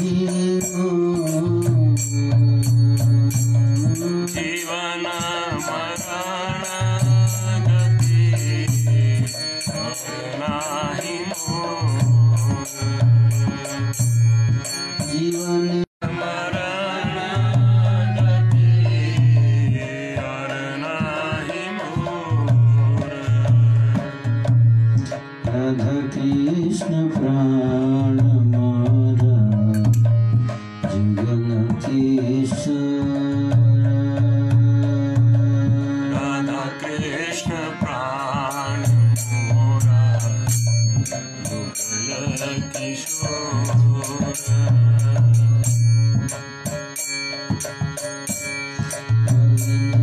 नहीं thousand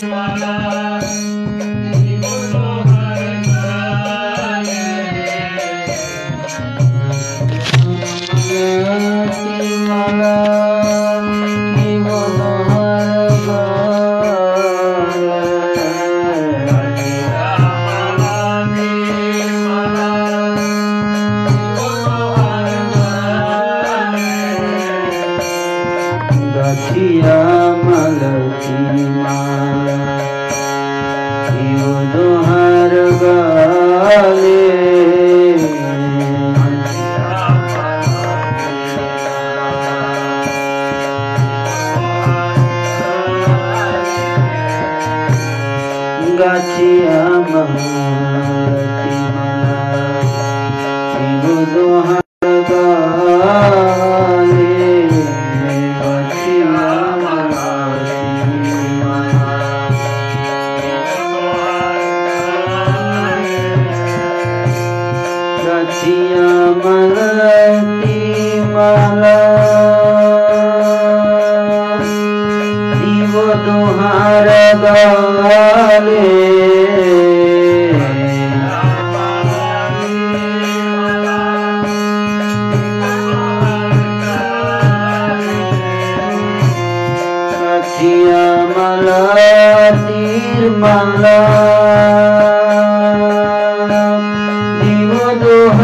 Bye. গাছিয়া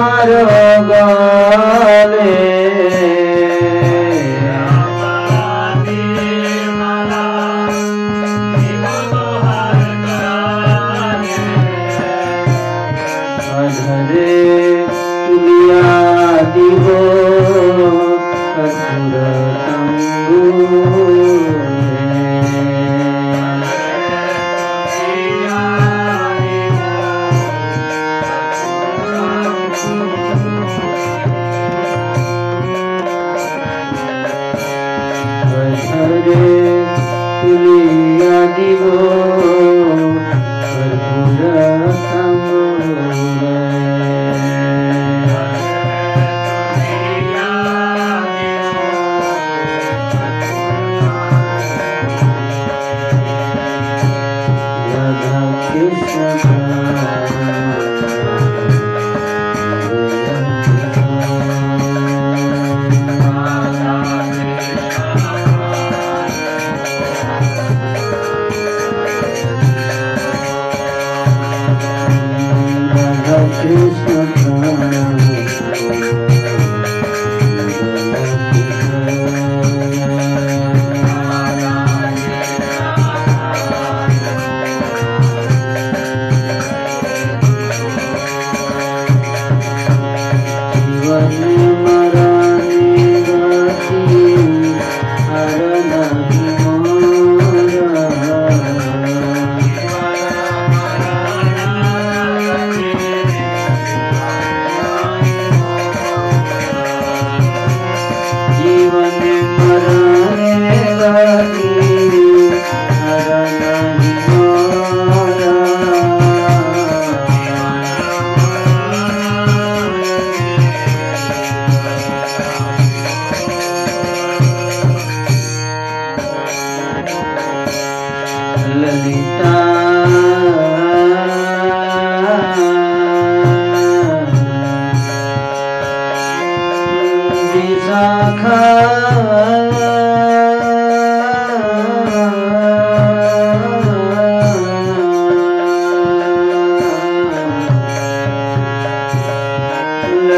दोहार गाले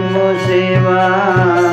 मो सेवा।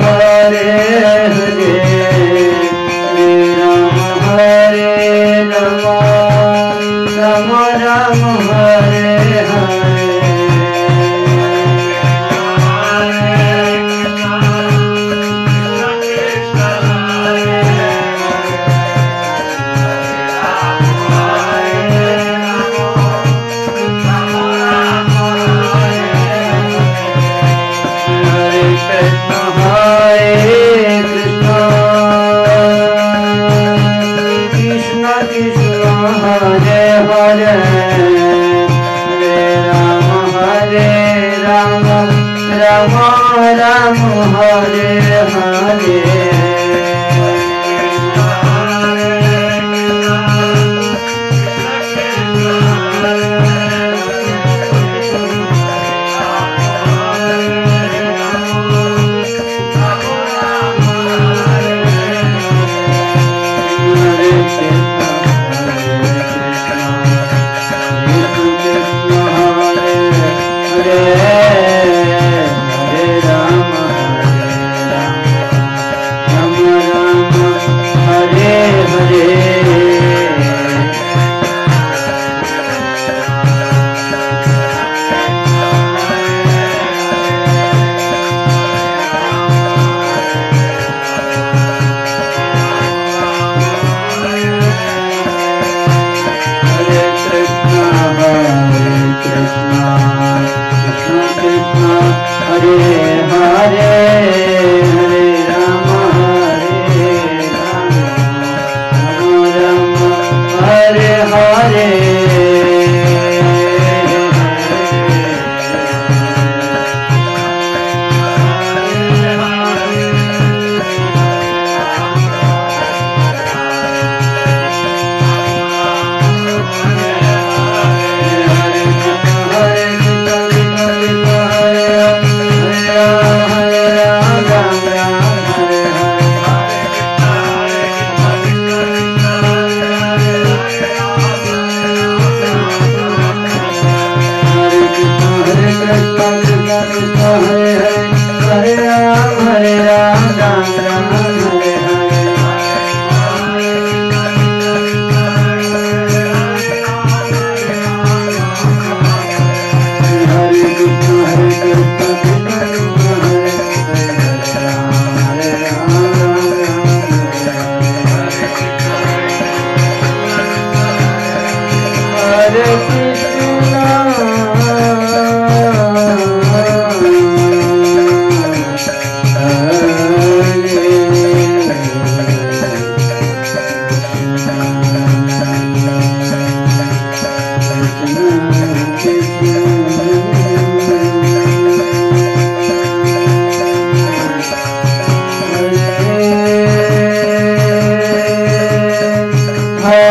Father.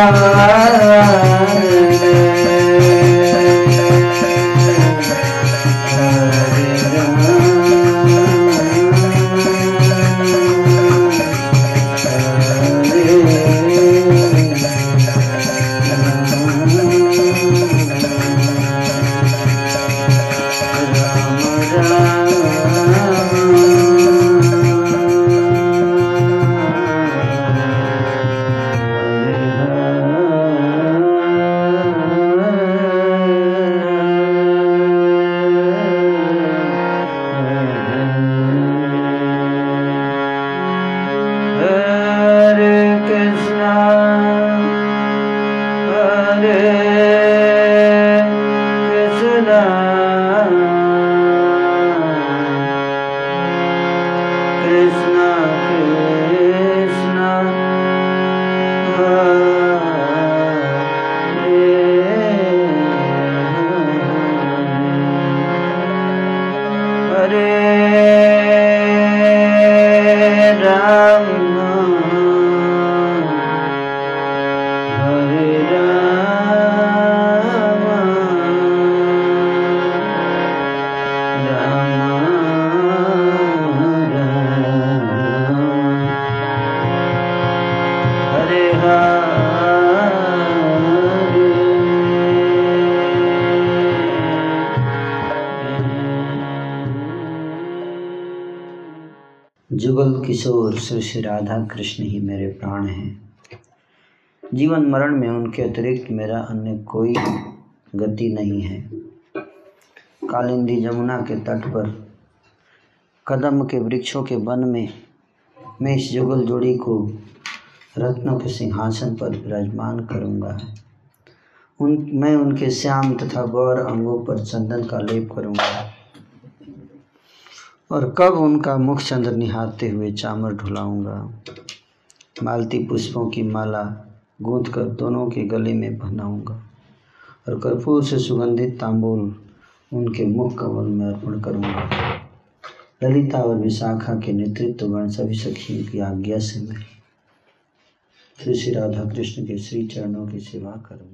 हरे श्री श्री राधा कृष्ण ही मेरे प्राण हैं। जीवन मरण में उनके अतिरिक्त मेरा अन्य कोई गति नहीं है। कालिंदी जमुना के तट पर, कदम के वृक्षों के वन में, मैं इस जुगल जोड़ी को रत्नों के सिंहासन पर विराजमान करूँगा। उन, मैं उनके श्याम तथा गौर अंगों पर चंदन का लेप करूँगा। और कब उनका मुख चंद्र निहारते हुए चामर ढुलाऊँगा। मालती पुष्पों की माला गूंथ कर दोनों के गले में पहनाऊँगा और कर्पूर से सुगंधित तांबूल उनके मुख कमल में अर्पण करूँगा। ललिता और विशाखा के नेतृत्व गण सभी सखियों की आज्ञा से मैं श्री श्री राधा कृष्ण के श्री चरणों की सेवा करूँगा